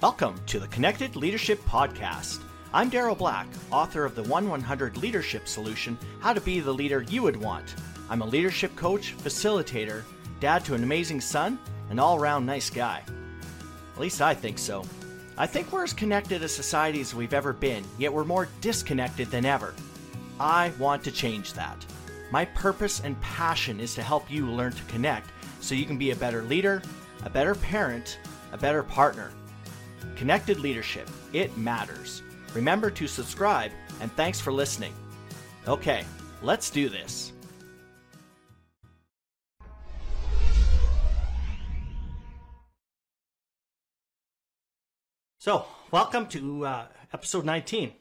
Welcome to the Connected Leadership Podcast. I'm Daryl Black, author of the 1 100 Leadership Solution How to Be the Leader You Would Want. I'm a leadership coach, facilitator, dad to an amazing son, an all around nice guy. At least I think so. I think we're as connected a society as we've ever been, yet we're more disconnected than ever. I want to change that. My purpose and passion is to help you learn to connect so you can be a better leader, a better parent, a better partner. Connected leadership, it matters. Remember to subscribe, and thanks for listening. Okay, let's do this. So, welcome to uh, episode 19.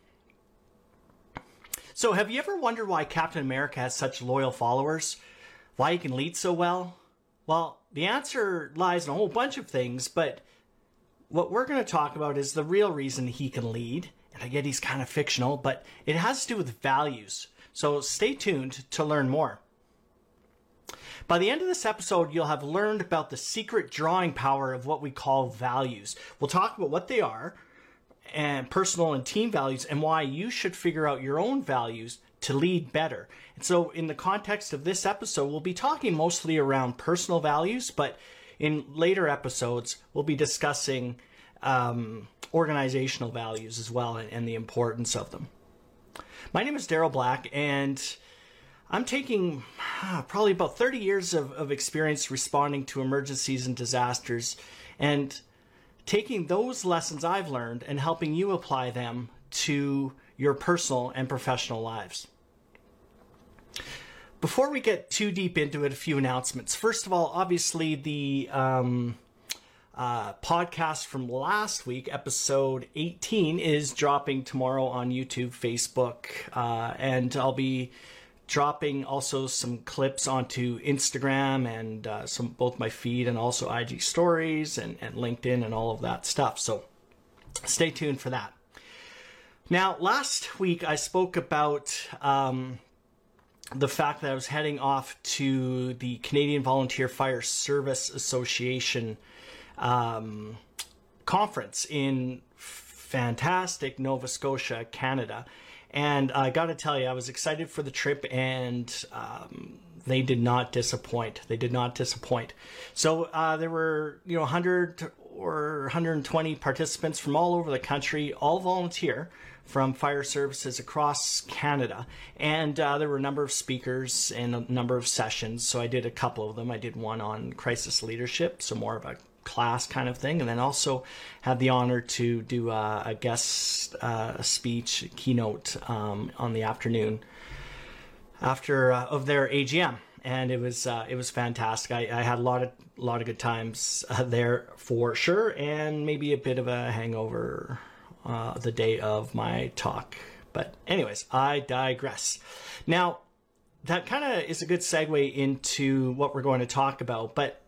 So, have you ever wondered why Captain America has such loyal followers? Why he can lead so well? Well, the answer lies in a whole bunch of things, but what we're going to talk about is the real reason he can lead. And I get he's kind of fictional, but it has to do with values. So stay tuned to learn more. By the end of this episode, you'll have learned about the secret drawing power of what we call values. We'll talk about what they are, and personal and team values, and why you should figure out your own values to lead better. And so, in the context of this episode, we'll be talking mostly around personal values, but in later episodes, we'll be discussing um, organizational values as well and, and the importance of them. My name is Daryl Black, and I'm taking ah, probably about 30 years of, of experience responding to emergencies and disasters and taking those lessons I've learned and helping you apply them to your personal and professional lives. Before we get too deep into it, a few announcements. First of all, obviously, the um, uh, podcast from last week, episode 18, is dropping tomorrow on YouTube, Facebook, uh, and I'll be dropping also some clips onto Instagram and uh, some both my feed and also IG stories and, and LinkedIn and all of that stuff. So stay tuned for that. Now, last week I spoke about um, the fact that I was heading off to the Canadian Volunteer Fire Service Association um, conference in fantastic Nova Scotia, Canada. And I got to tell you, I was excited for the trip, and um, they did not disappoint. They did not disappoint. So uh, there were, you know, 100 or 120 participants from all over the country, all volunteer from fire services across Canada. And uh, there were a number of speakers and a number of sessions. So I did a couple of them. I did one on crisis leadership, so more of a class kind of thing, and then also had the honor to do a, a guest uh, speech, keynote um, on the afternoon after uh, of their AGM, and it was uh, it was fantastic. I, I, had a lot of a lot of good times uh, there for sure, and maybe a bit of a hangover uh, the day of my talk. But, anyways, I digress. Now, that kind of is a good segue into what we're going to talk about. But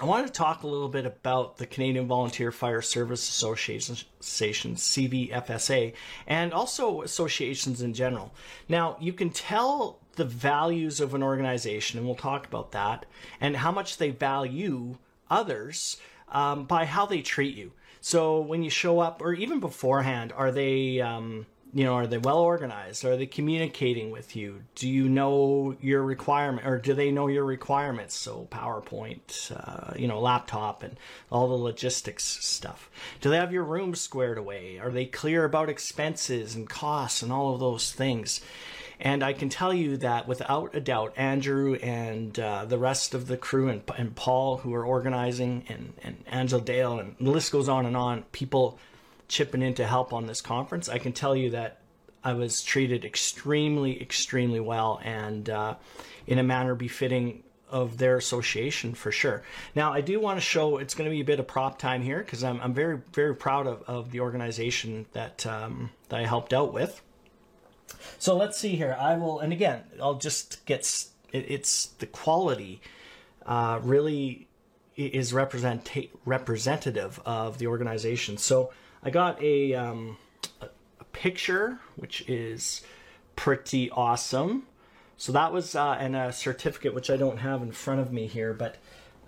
I want to talk a little bit about the Canadian Volunteer Fire Service Association, CVFSA, and also associations in general. Now, you can tell the values of an organization, and we'll talk about that, and how much they value others um, by how they treat you. So when you show up, or even beforehand, are they, um, you know, are they well organized? Are they communicating with you? Do you know your requirement, or do they know your requirements? So PowerPoint, uh, you know, laptop, and all the logistics stuff. Do they have your room squared away? Are they clear about expenses and costs and all of those things? And I can tell you that without a doubt, Andrew and uh, the rest of the crew and, and Paul, who are organizing, and, and Angela Dale, and the list goes on and on, people chipping in to help on this conference, I can tell you that I was treated extremely, extremely well and uh, in a manner befitting of their association for sure. Now, I do want to show it's going to be a bit of prop time here because I'm, I'm very, very proud of, of the organization that, um, that I helped out with. So let's see here. I will, and again, I'll just get it, it's the quality uh, really is represent representative of the organization. So I got a, um, a, a picture which is pretty awesome. So that was uh, and a certificate which I don't have in front of me here, but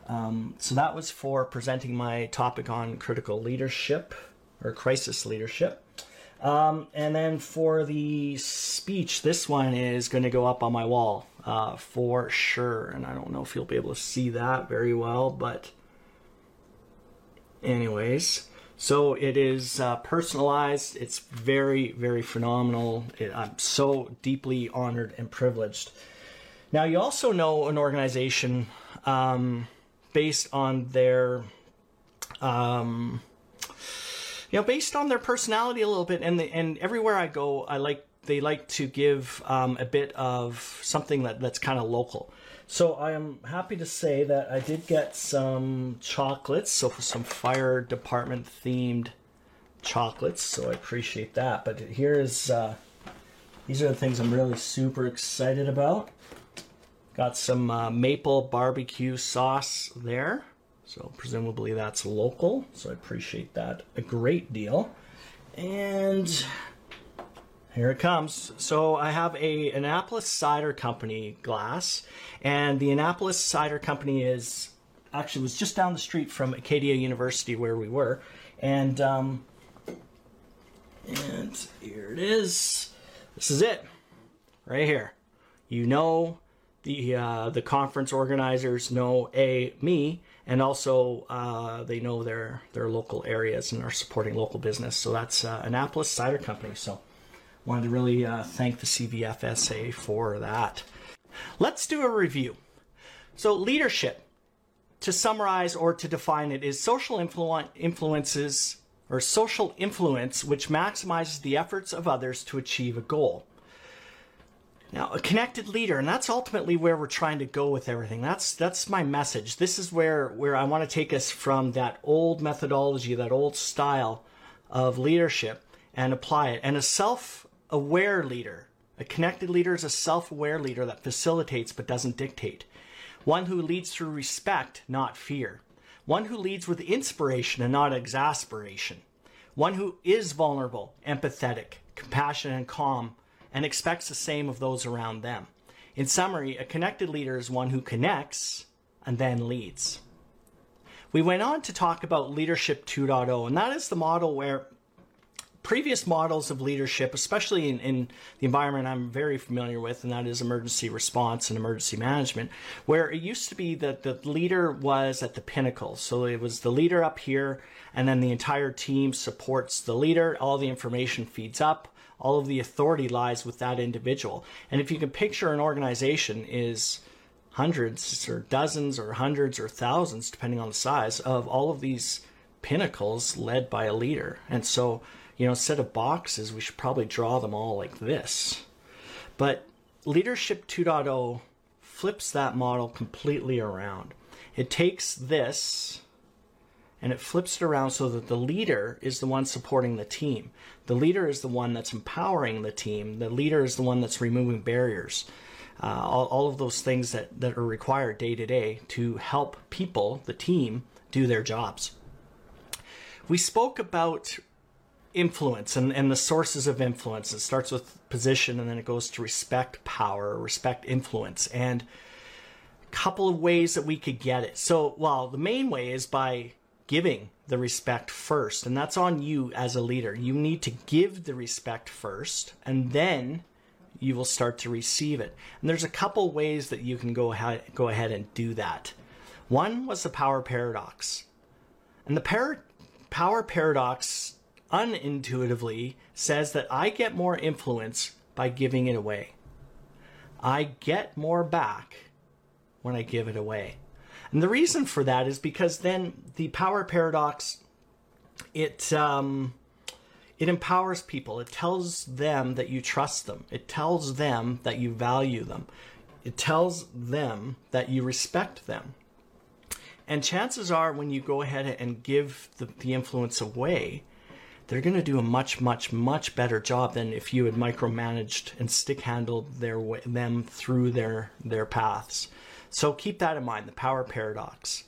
Um, so that was for presenting my topic on critical leadership or crisis leadership. Um, and then for the speech, this one is going to go up on my wall uh, for sure. And I don't know if you'll be able to see that very well, but anyways. So it is uh, personalized. It's very, very phenomenal. It, I'm so deeply honored and privileged. Now, you also know an organization um, based on their, um, you know, based on their personality a little bit. And the, and everywhere I go, I like they like to give um, a bit of something that, that's kind of local. So I am happy to say that I did get some chocolates, so for some fire department themed chocolates. So I appreciate that. But here is uh, these are the things I'm really super excited about. Got some uh, maple barbecue sauce there. So presumably that's local. So I appreciate that a great deal. And here it comes. So I have a Annapolis Cider Company glass, and the Annapolis Cider Company is actually was just down the street from Acadia University where we were, and um, and here it is. This is it, right here. You know, the uh, the conference organizers know a me, and also uh, they know their their local areas and are supporting local business. So that's uh, Annapolis Cider Company. So wanted to really uh, thank the CVFSA for that. Let's do a review. So, leadership, to summarize or to define it, is social influ- influences or social influence which maximizes the efforts of others to achieve a goal. Now, a connected leader, and that's ultimately where we're trying to go with everything. That's that's my message. This is where where I want to take us from that old methodology, that old style of leadership, and apply it. And a self aware leader. A connected leader is a self aware leader that facilitates but doesn't dictate. One who leads through respect, not fear. One who leads with inspiration and not exasperation. One who is vulnerable, empathetic, compassionate, and calm, and expects the same of those around them. In summary, a connected leader is one who connects and then leads. We went on to talk about Leadership 2.0, and that is the model where previous models of leadership, especially in, in, the environment I'm very familiar with, and that is emergency response and emergency management, where it used to be that the leader was at the pinnacle. So it was the leader up here, and then the entire team supports the leader. All the information feeds up. All of the authority lies with that individual. And if you can picture an organization is hundreds or dozens or hundreds or thousands, depending on the size, of all of these pinnacles led by a leader. And so you know, instead of boxes, we should probably draw them all like this. But Leadership 2.0 flips that model completely around. It takes this and it flips it around so that the leader is the one supporting the team. The leader is the one that's empowering the team. The leader is the one that's removing barriers. Uh, all, all of those things that, that are required day to day to help people, the team, do their jobs. We spoke about influence and, and the sources of influence. It starts with position and then it goes to respect power, respect influence, and a couple of ways that we could get it. So, well, the main way is by giving the respect first, and that's on you as a leader. You need to give the respect first, and then you will start to receive it. And there's a couple ways that you can go ahead, go ahead and do that. One was the power paradox. And the par- power paradox unintuitively says that I get more influence by giving it away. I get more back when I give it away. And the reason for that is because then the power paradox it um, it empowers people. It tells them that you trust them. It tells them that you value them. It tells them that you respect them. And chances are, when you go ahead and give the, the influence away, they're going to do a much, much, much better job than if you had micromanaged and stick handled their them through their their paths. So keep that in mind. The power paradox.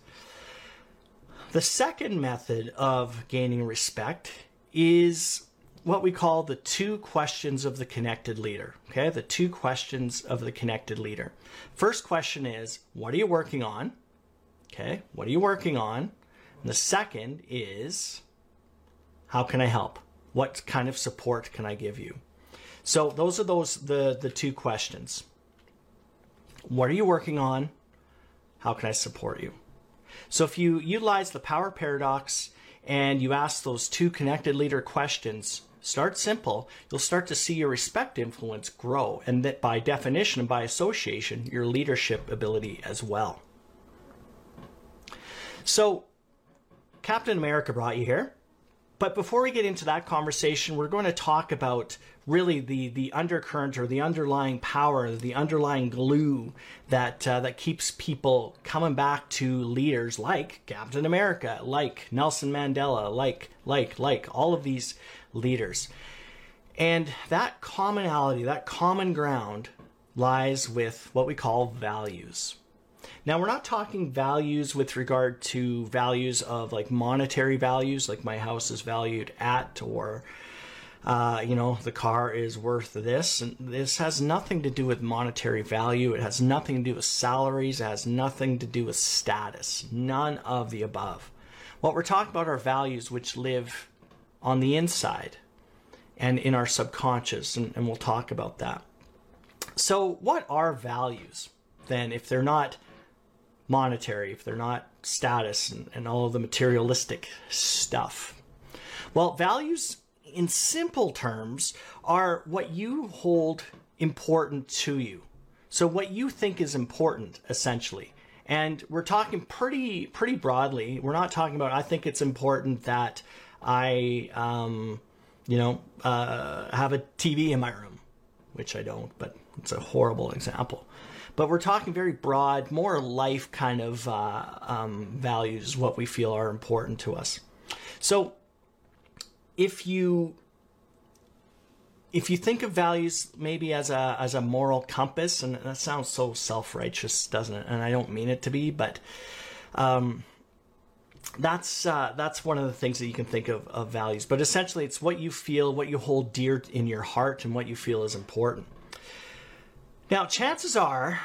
The second method of gaining respect is what we call the two questions of the connected leader. Okay, the two questions of the connected leader. First question is, what are you working on? Okay, what are you working on? And the second is, how can I help? What kind of support can I give you? So those are those the the two questions. What are you working on? How can I support you? So if you utilize the power paradox and you ask those two connected leader questions, start simple, you'll start to see your respect influence grow, and that by definition and by association, your leadership ability as well. So, Captain America brought you here. But before we get into that conversation, we're going to talk about really the, the undercurrent or the underlying power, the underlying glue that uh, that keeps people coming back to leaders like Captain America, like Nelson Mandela, like like like all of these leaders. And that commonality, that common ground lies with what we call values. Now, we're not talking values with regard to values of like monetary values, like my house is valued at, or, uh, you know, the car is worth this. And this has nothing to do with monetary value. It has nothing to do with salaries. It has nothing to do with status. None of the above. What we're talking about are values which live on the inside and in our subconscious, and, and we'll talk about that. So, what are values then if they're not monetary, if they're not status and, and all of the materialistic stuff. Well, values in simple terms are what you hold important to you. So what you think is important essentially. And we're talking pretty pretty broadly. We're not talking about I think it's important that I um, you know, uh, have a TV in my room, which I don't, but it's a horrible example but we're talking very broad, more life kind of uh, um, values, what we feel are important to us. So if you if you think of values maybe as a as a moral compass, and that sounds so self righteous, doesn't it? And I don't mean it to be, but um, that's uh, that's one of the things that you can think of of values. But essentially, it's what you feel, what you hold dear in your heart, and what you feel is important. Now, chances are,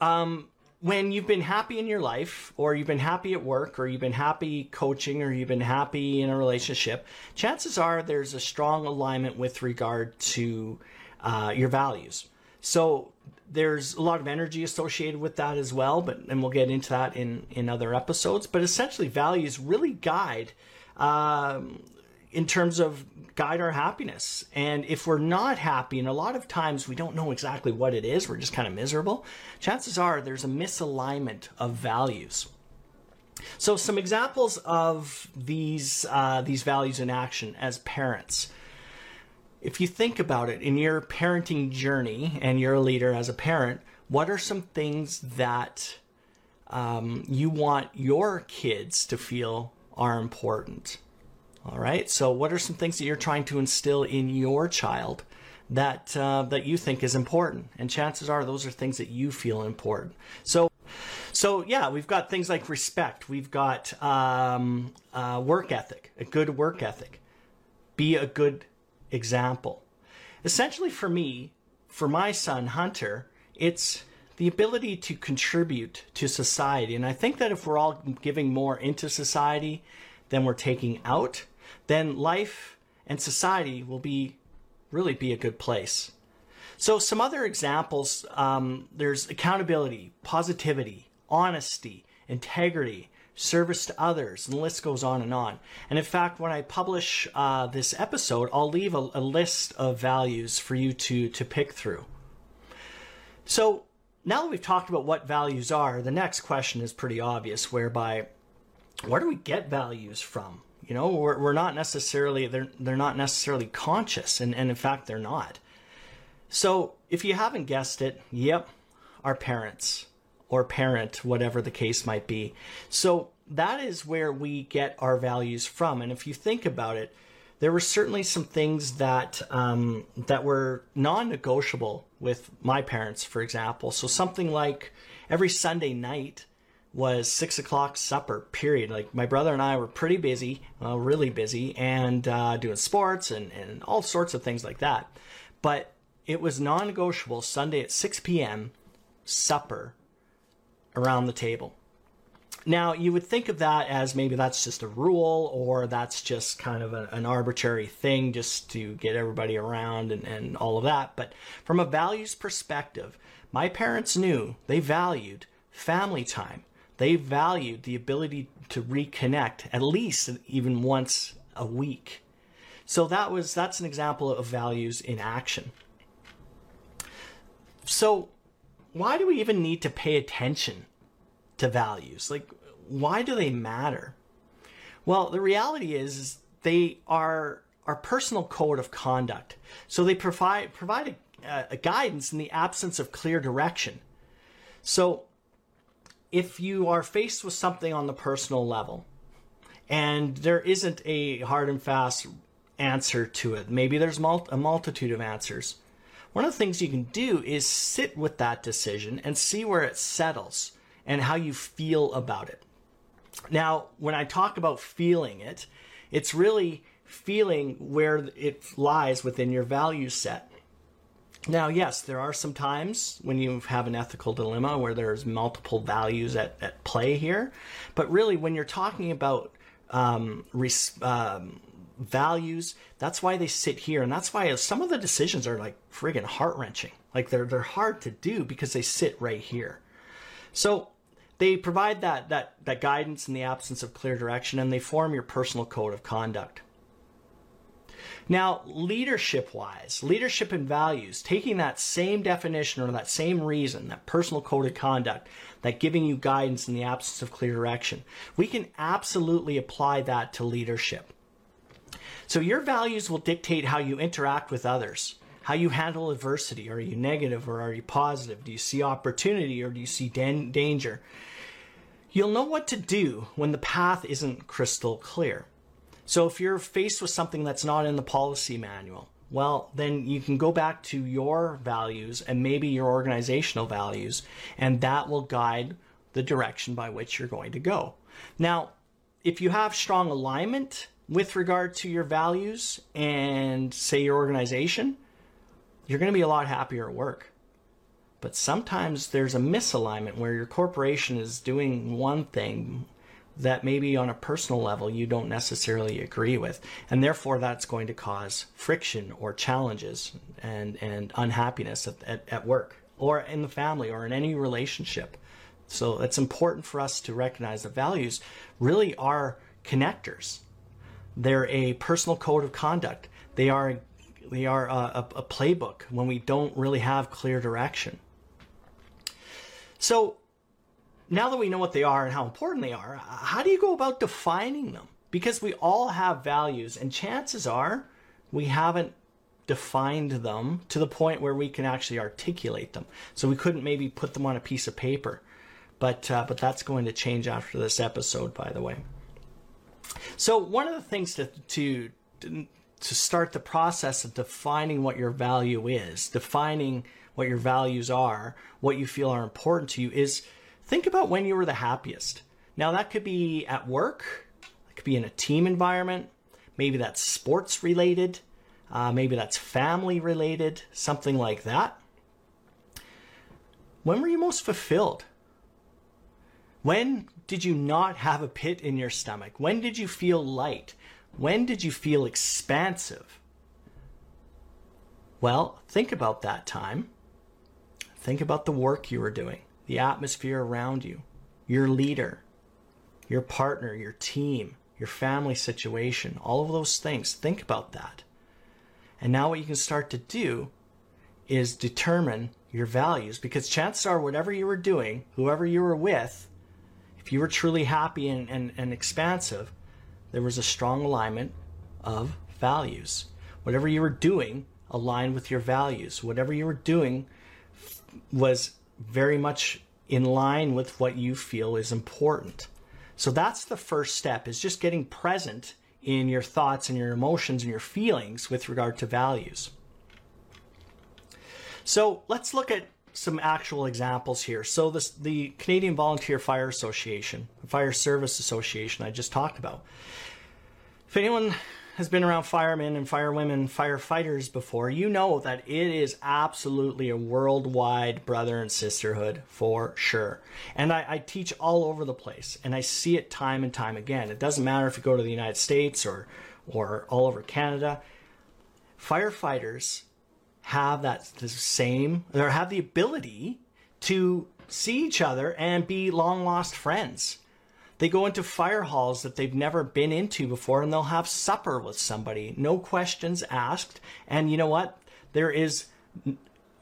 um, when you've been happy in your life, or you've been happy at work, or you've been happy coaching, or you've been happy in a relationship, chances are there's a strong alignment with regard to uh, your values. So there's a lot of energy associated with that as well, but and we'll get into that in in other episodes. But essentially, values really guide um, in terms of guide our happiness. And if we're not happy, and a lot of times we don't know exactly what it is, we're just kind of miserable, chances are there's a misalignment of values. So, some examples of these uh, these values in action as parents. If you think about it in your parenting journey, and you're a leader as a parent, what are some things that um, you want your kids to feel are important? All right. So, what are some things that you're trying to instill in your child that uh, that you think is important? And chances are those are things that you feel important. So, so yeah, we've got things like respect. We've got um, uh, work ethic, a good work ethic. Be a good example. Essentially, for me, for my son Hunter, it's the ability to contribute to society. And I think that if we're all giving more into society than we're taking out, then life and society will be really be a good place. So, some other examples um, there's accountability, positivity, honesty, integrity, service to others, and the list goes on and on. And in fact, when I publish uh, this episode, I'll leave a, a list of values for you to, to pick through. So, now that we've talked about what values are, the next question is pretty obvious, whereby where do we get values from? You know, we're, we're not necessarily they're they're not necessarily conscious, and, and in fact they're not. So if you haven't guessed it, yep, our parents or parent, whatever the case might be. So that is where we get our values from. And if you think about it, there were certainly some things that um, that were non-negotiable with my parents, for example. So something like every Sunday night was six o'clock supper period like my brother and i were pretty busy really busy and uh, doing sports and, and all sorts of things like that but it was non-negotiable sunday at 6 p.m supper around the table Now, you would think of that as maybe that's just a rule or that's just kind of a, an arbitrary thing just to get everybody around and, and all of that. But from a values perspective, my parents knew they valued family time. They valued the ability to reconnect at least even once a week. So that was that's an example of values in action. So why do we even need to pay attention to values? Like, why do they matter? Well, the reality is, is they are our personal code of conduct. So they provide provide a, a guidance in the absence of clear direction. So if you are faced with something on the personal level and there isn't a hard and fast answer to it, maybe there's mul- a multitude of answers. One of the things you can do is sit with that decision and see where it settles and how you feel about it. Now, when I talk about feeling it, it's really feeling where it lies within your value set. Now, yes, there are some times when you have an ethical dilemma where there's multiple values at, at play here. But really, when you're talking about um, res- um, values, that's why they sit here. And that's why some of the decisions are like friggin' heart wrenching. Like they're, they're hard to do because they sit right here. So they provide that, that, that guidance in the absence of clear direction and they form your personal code of conduct. Now, leadership wise, leadership and values, taking that same definition or that same reason, that personal code of conduct, that giving you guidance in the absence of clear direction, we can absolutely apply that to leadership. So, your values will dictate how you interact with others, how you handle adversity. Are you negative or are you positive? Do you see opportunity or do you see dan- danger? You'll know what to do when the path isn't crystal clear. So if you're faced with something that's not in the policy manual, well, then you can go back to your values and maybe your organizational values, and that will guide the direction by which you're going to go. Now, if you have strong alignment with regard to your values and, say, your organization, you're going to be a lot happier at work. But sometimes there's a misalignment where your corporation is doing one thing that maybe on a personal level you don't necessarily agree with. And therefore, that's going to cause friction or challenges and, and unhappiness at, at, at work or in the family or in any relationship. So it's important for us to recognize that values really are connectors. They're a personal code of conduct. They are they are a, a, playbook when we don't really have clear direction. So now that we know what they are and how important they are, how do you go about defining them? Because we all have values, and chances are we haven't defined them to the point where we can actually articulate them. So we couldn't maybe put them on a piece of paper. But, uh, but that's going to change after this episode, by the way. So one of the things to, to, to start the process of defining what your value is, defining what your values are, what you feel are important to you is think about when you were the happiest. Now, that could be at work, it could be in a team environment, maybe that's sports related, uh, maybe that's family related, something like that. When were you most fulfilled? When did you not have a pit in your stomach? When did you feel light? When did you feel expansive? Well, think about that time. Think about the work you were doing the atmosphere around you, your leader, your partner, your team, your family situation, all of those things. Think about that. And now, what you can start to do is determine your values because chances are, whatever you were doing, whoever you were with, if you were truly happy and, and, and expansive, there was a strong alignment of values. Whatever you were doing aligned with your values. Whatever you were doing was very much in line with what you feel is important. So that's the first step is just getting present in your thoughts and your emotions and your feelings with regard to values. So let's look at some actual examples here. So this the Canadian Volunteer Fire Association, Fire Service Association I just talked about. If anyone has been around firemen and firewomen, firefighters before, you know that it is absolutely a worldwide brother and sisterhood for sure. And I, I, teach all over the place, and I see it time and time again. It doesn't matter if you go to the United States or or all over Canada. Firefighters have that the same or have the ability to see each other and be long lost friends they go into fire halls that they've never been into before and they'll have supper with somebody. No questions asked. And you know what? There is,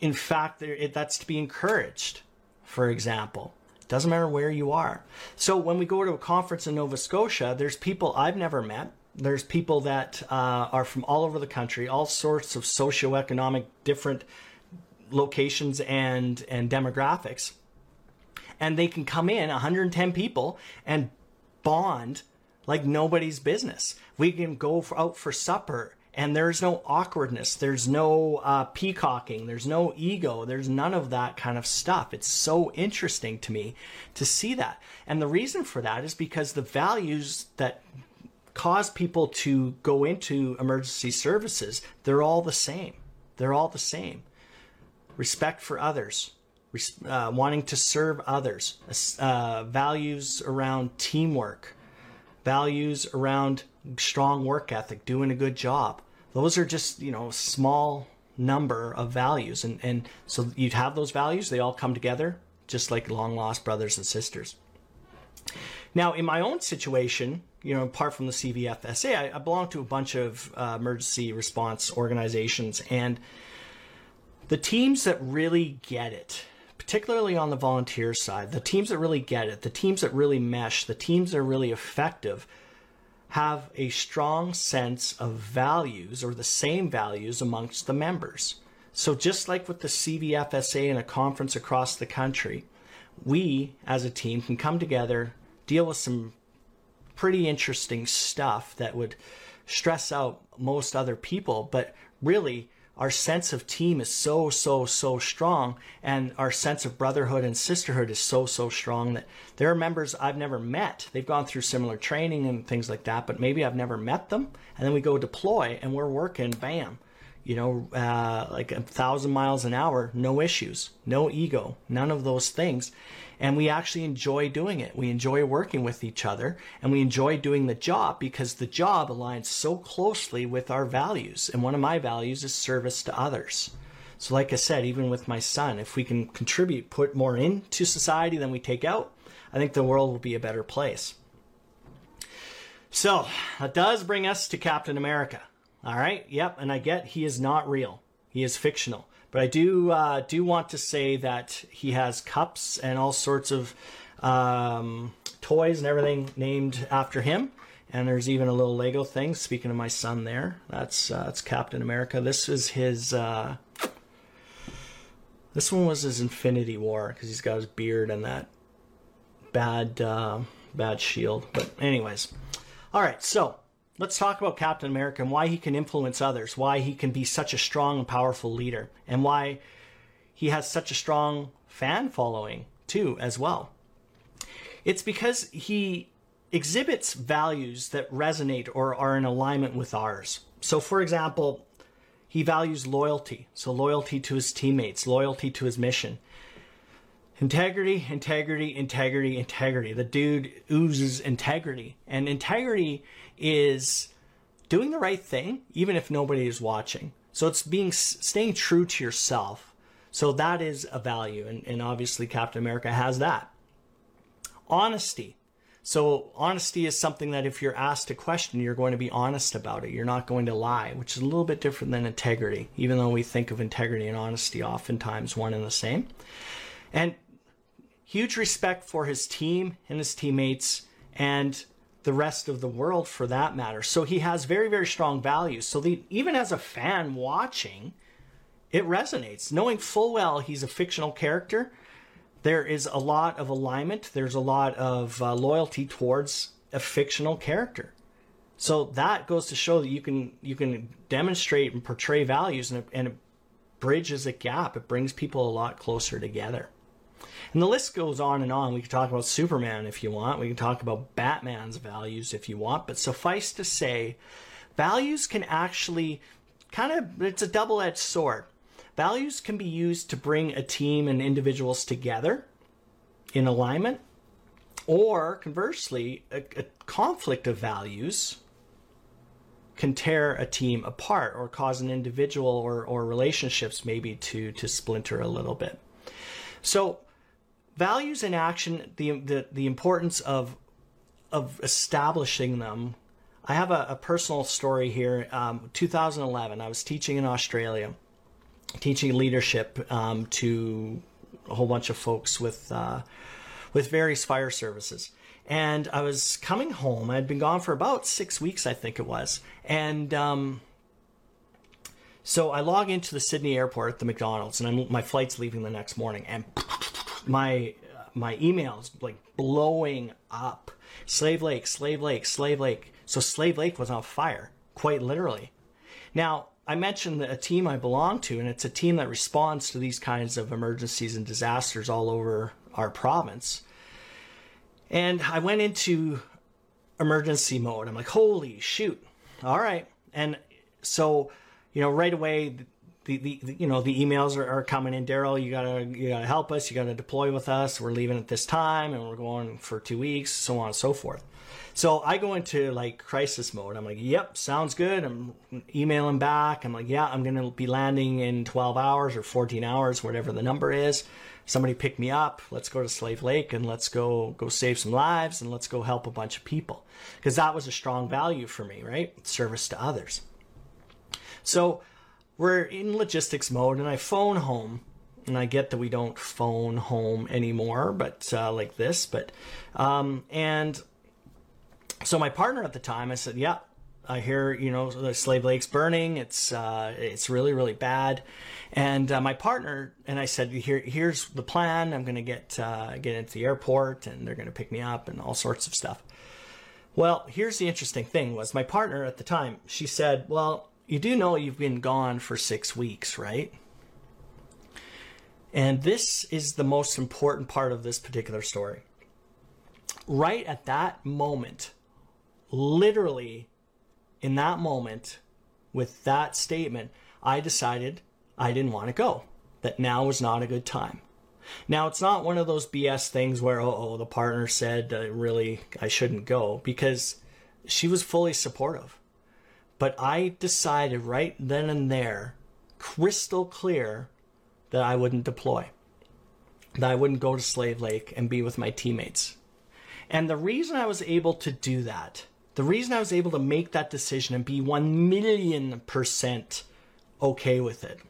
in fact, there, it, that's to be encouraged, for example. Doesn't matter where you are. So when we go to a conference in Nova Scotia, there's people I've never met. There's people that uh, are from all over the country, all sorts of socioeconomic different locations and and demographics and they can come in 110 people and bond like nobody's business. We can go for, out for supper and there's no awkwardness. There's no uh, peacocking. There's no ego. There's none of that kind of stuff. It's so interesting to me to see that. And the reason for that is because the values that cause people to go into emergency services, they're all the same. They're all the same. Respect for others, uh, wanting to serve others, uh, values around teamwork, values around strong work ethic, doing a good job. Those are just, you know, small number of values. And, and so you'd have those values, they all come together, just like long lost brothers and sisters. Now, in my own situation, you know, apart from the CVFSA, I, I belong to a bunch of uh, emergency response organizations, and the teams that really get it, particularly on the volunteer side, the teams that really get it, the teams that really mesh, the teams that are really effective, have a strong sense of values or the same values amongst the members. So, just like with the CVFSA and a conference across the country, we as a team can come together, deal with some pretty interesting stuff that would stress out most other people, but really our sense of team is so so so strong and our sense of brotherhood and sisterhood is so so strong that there are members I've never met. They've gone through similar training and things like that but maybe I've never met them. And then we go deploy and we're working bam you know uh, like a thousand miles an hour no issues no ego none of those things and we actually enjoy doing it. We enjoy working with each other and we enjoy doing the job because the job aligns so closely with our values. And one of my values is service to others. So, like I said, even with my son, if we can contribute, put more into society than we take out, I think the world will be a better place. So, that does bring us to Captain America. All right, yep, and I get he is not real, he is fictional. But I do uh, do want to say that he has cups and all sorts of um, toys and everything named after him. And there's even a little Lego thing. Speaking of my son, there, that's uh, that's Captain America. This is his. Uh, this one was his Infinity War because he's got his beard and that bad uh, bad shield. But anyways, all right. So Let's talk about Captain America and why he can influence others, why he can be such a strong and powerful leader, and why he has such a strong fan following too as well. It's because he exhibits values that resonate or are in alignment with ours. So for example, he values loyalty, so loyalty to his teammates, loyalty to his mission. Integrity, integrity, integrity, integrity. The dude oozes integrity. And integrity is doing the right thing, even if nobody is watching. So it's being staying true to yourself. So that is a value, and, and obviously Captain America has that. Honesty. So honesty is something that if you're asked a question, you're going to be honest about it. You're not going to lie, which is a little bit different than integrity, even though we think of integrity and honesty oftentimes one and the same. And huge respect for his team and his teammates and the rest of the world for that matter. So he has very, very strong values. So the, even as a fan watching, it resonates. Knowing full well he's a fictional character, there is a lot of alignment, there's a lot of uh, loyalty towards a fictional character. So that goes to show that you can you can demonstrate and portray values and it, and it bridges a gap. It brings people a lot closer together. And the list goes on and on. We could talk about Superman if you want. We can talk about Batman's values if you want. But suffice to say values can actually kind of, it's a double edged sword. Values can be used to bring a team and individuals together in alignment, or conversely, a, a conflict of values can tear a team apart or cause an individual or, or relationships maybe to, to splinter a little bit. So, values in action, the, the, the importance of, of establishing them. I have a, a personal story here. Um, 2011, I was teaching in Australia, teaching leadership um, to a whole bunch of folks with, uh, with various fire services and I was coming home. I'd been gone for about six weeks, I think it was, and um, so I log into the Sydney airport at the McDonald's, and I'm, my flight's leaving the next morning, and my my emails like blowing up. Slave Lake, Slave Lake, Slave Lake. So Slave Lake was on fire, quite literally. Now, I mentioned a team I belong to, and it's a team that responds to these kinds of emergencies and disasters all over our province. And I went into emergency mode. I'm like, holy shoot. All right. And so, you know, right away, the, the, you know the emails are, are coming in. Daryl, you gotta you gotta help us. You gotta deploy with us. We're leaving at this time, and we're going for two weeks, so on and so forth. So I go into like crisis mode. I'm like, yep, sounds good. I'm emailing back. I'm like, yeah, I'm gonna be landing in 12 hours or 14 hours, whatever the number is somebody pick me up. Let's go to Slave Lake and let's go go save some lives and let's go help a bunch of people because that was a strong value for me, right? Service to others. So we're in logistics mode, and I phone home. And I get that we don't phone home anymore, but uh, like this. But um, and so my partner at the time, I said, "Yeah, I hear you know the Slave Lake's burning. It's uh, it's really really bad." And uh, my partner and I said, Here, here's the plan. I'm going to get uh, get into the airport, and they're going to pick me up, and all sorts of stuff. Well, here's the interesting thing: was my partner at the time. She said, "Well, you do know you've been gone for six weeks, right?" And this is the most important part of this particular story. Right at that moment, literally in that moment, with that statement, I decided I didn't want to go, that now was not a good time. Now, it's not one of those BS things where, oh, oh the partner said uh, really I shouldn't go because she was fully supportive. But I decided right then and there, crystal clear, that I wouldn't deploy, that I wouldn't go to Slave Lake and be with my teammates. And the reason I was able to do that, the reason I was able to make that decision and be 1 million percent okay with it,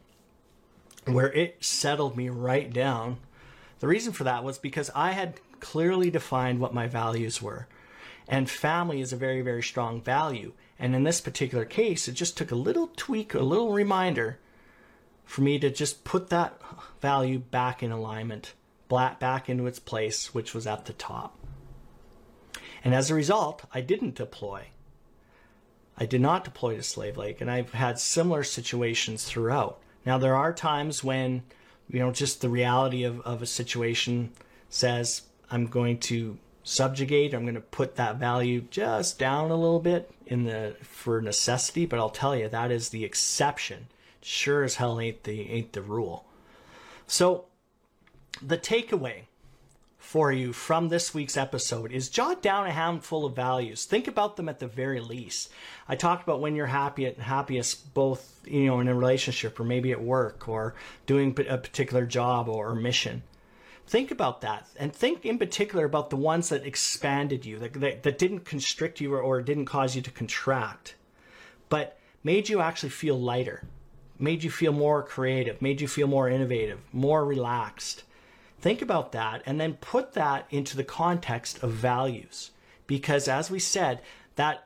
where it settled me right down. The reason for that was because I had clearly defined what my values were. And family is a very, very strong value. And in this particular case, it just took a little tweak, a little reminder for me to just put that value back in alignment, back into its place, which was at the top. And as a result, I didn't deploy. I did not deploy to Slave Lake, and I've had similar situations throughout. Now, there are times when, you know, just the reality of, of a situation says, I'm going to subjugate, I'm going to put that value just down a little bit in the for necessity, but I'll tell you that is the exception. Sure as hell ain't the ain't the rule. So the takeaway for you from this week's episode is jot down a handful of values. Think about them at the very least. I talked about when you're happy at happiest, both you know in a relationship or maybe at work or doing a particular job or mission. Think about that and think in particular about the ones that expanded you, that, that, that didn't constrict you or, or didn't cause you to contract, but made you actually feel lighter, made you feel more creative, made you feel more innovative, more relaxed Think about that and then put that into the context of values. Because as we said, that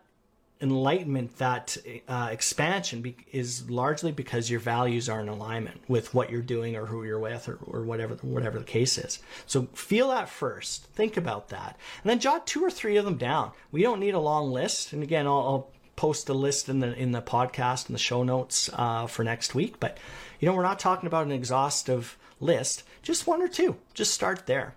enlightenment, that uh, expansion be- is largely because your values are in alignment with what you're doing or who you're with or, or whatever, whatever the case is. So feel that first. Think about that. And then jot two or three of them down. We don't need a long list. And again, I'll, I'll post a list in the in the podcast and the show notes uh, for next week. But you know, we're not talking about an exhaustive list, just one or two. Just start there.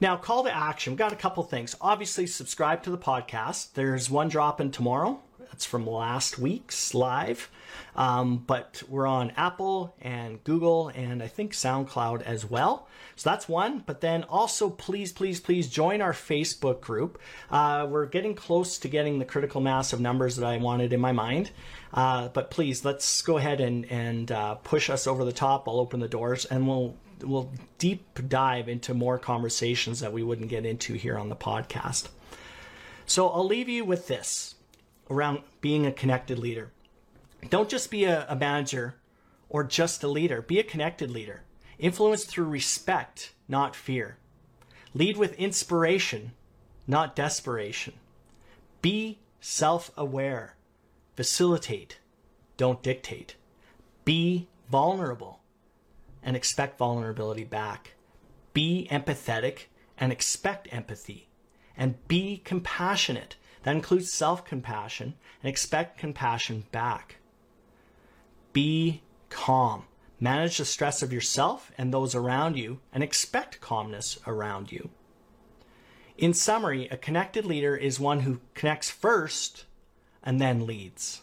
Now, call to action. We've got a couple things. Obviously, subscribe to the podcast. There's one dropping tomorrow. That's from last week's live. Um, but we're on Apple and Google and I think SoundCloud as well. So that's one. But then also, please, please, please join our Facebook group. Uh, we're getting close to getting the critical mass of numbers that I wanted in my mind. Uh, but please, let's go ahead and, and uh, push us over the top. I'll open the doors and we'll we'll deep dive into more conversations that we wouldn't get into here on the podcast. So I'll leave you with this around being a connected leader. Don't just be a, a manager or just a leader, be a connected leader. Influence through respect, not fear. Lead with inspiration, not desperation. Be self aware. Facilitate, don't dictate. Be vulnerable and expect vulnerability back. Be empathetic and expect empathy. And be compassionate. That includes self compassion and expect compassion back. Be calm. Manage the stress of yourself and those around you and expect calmness around you. In summary, a connected leader is one who connects first and then leads.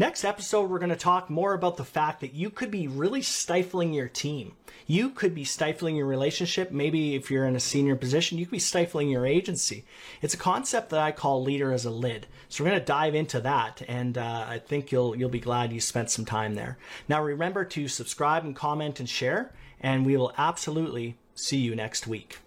Next episode, we're going to talk more about the fact that you could be really stifling your team. You could be stifling your relationship. Maybe if you're in a senior position, you could be stifling your agency. It's a concept that I call leader as a lid. So we're going to dive into that, and uh, I think you'll you'll be glad you spent some time there. Now remember to subscribe and comment and share, and we will absolutely see you next week.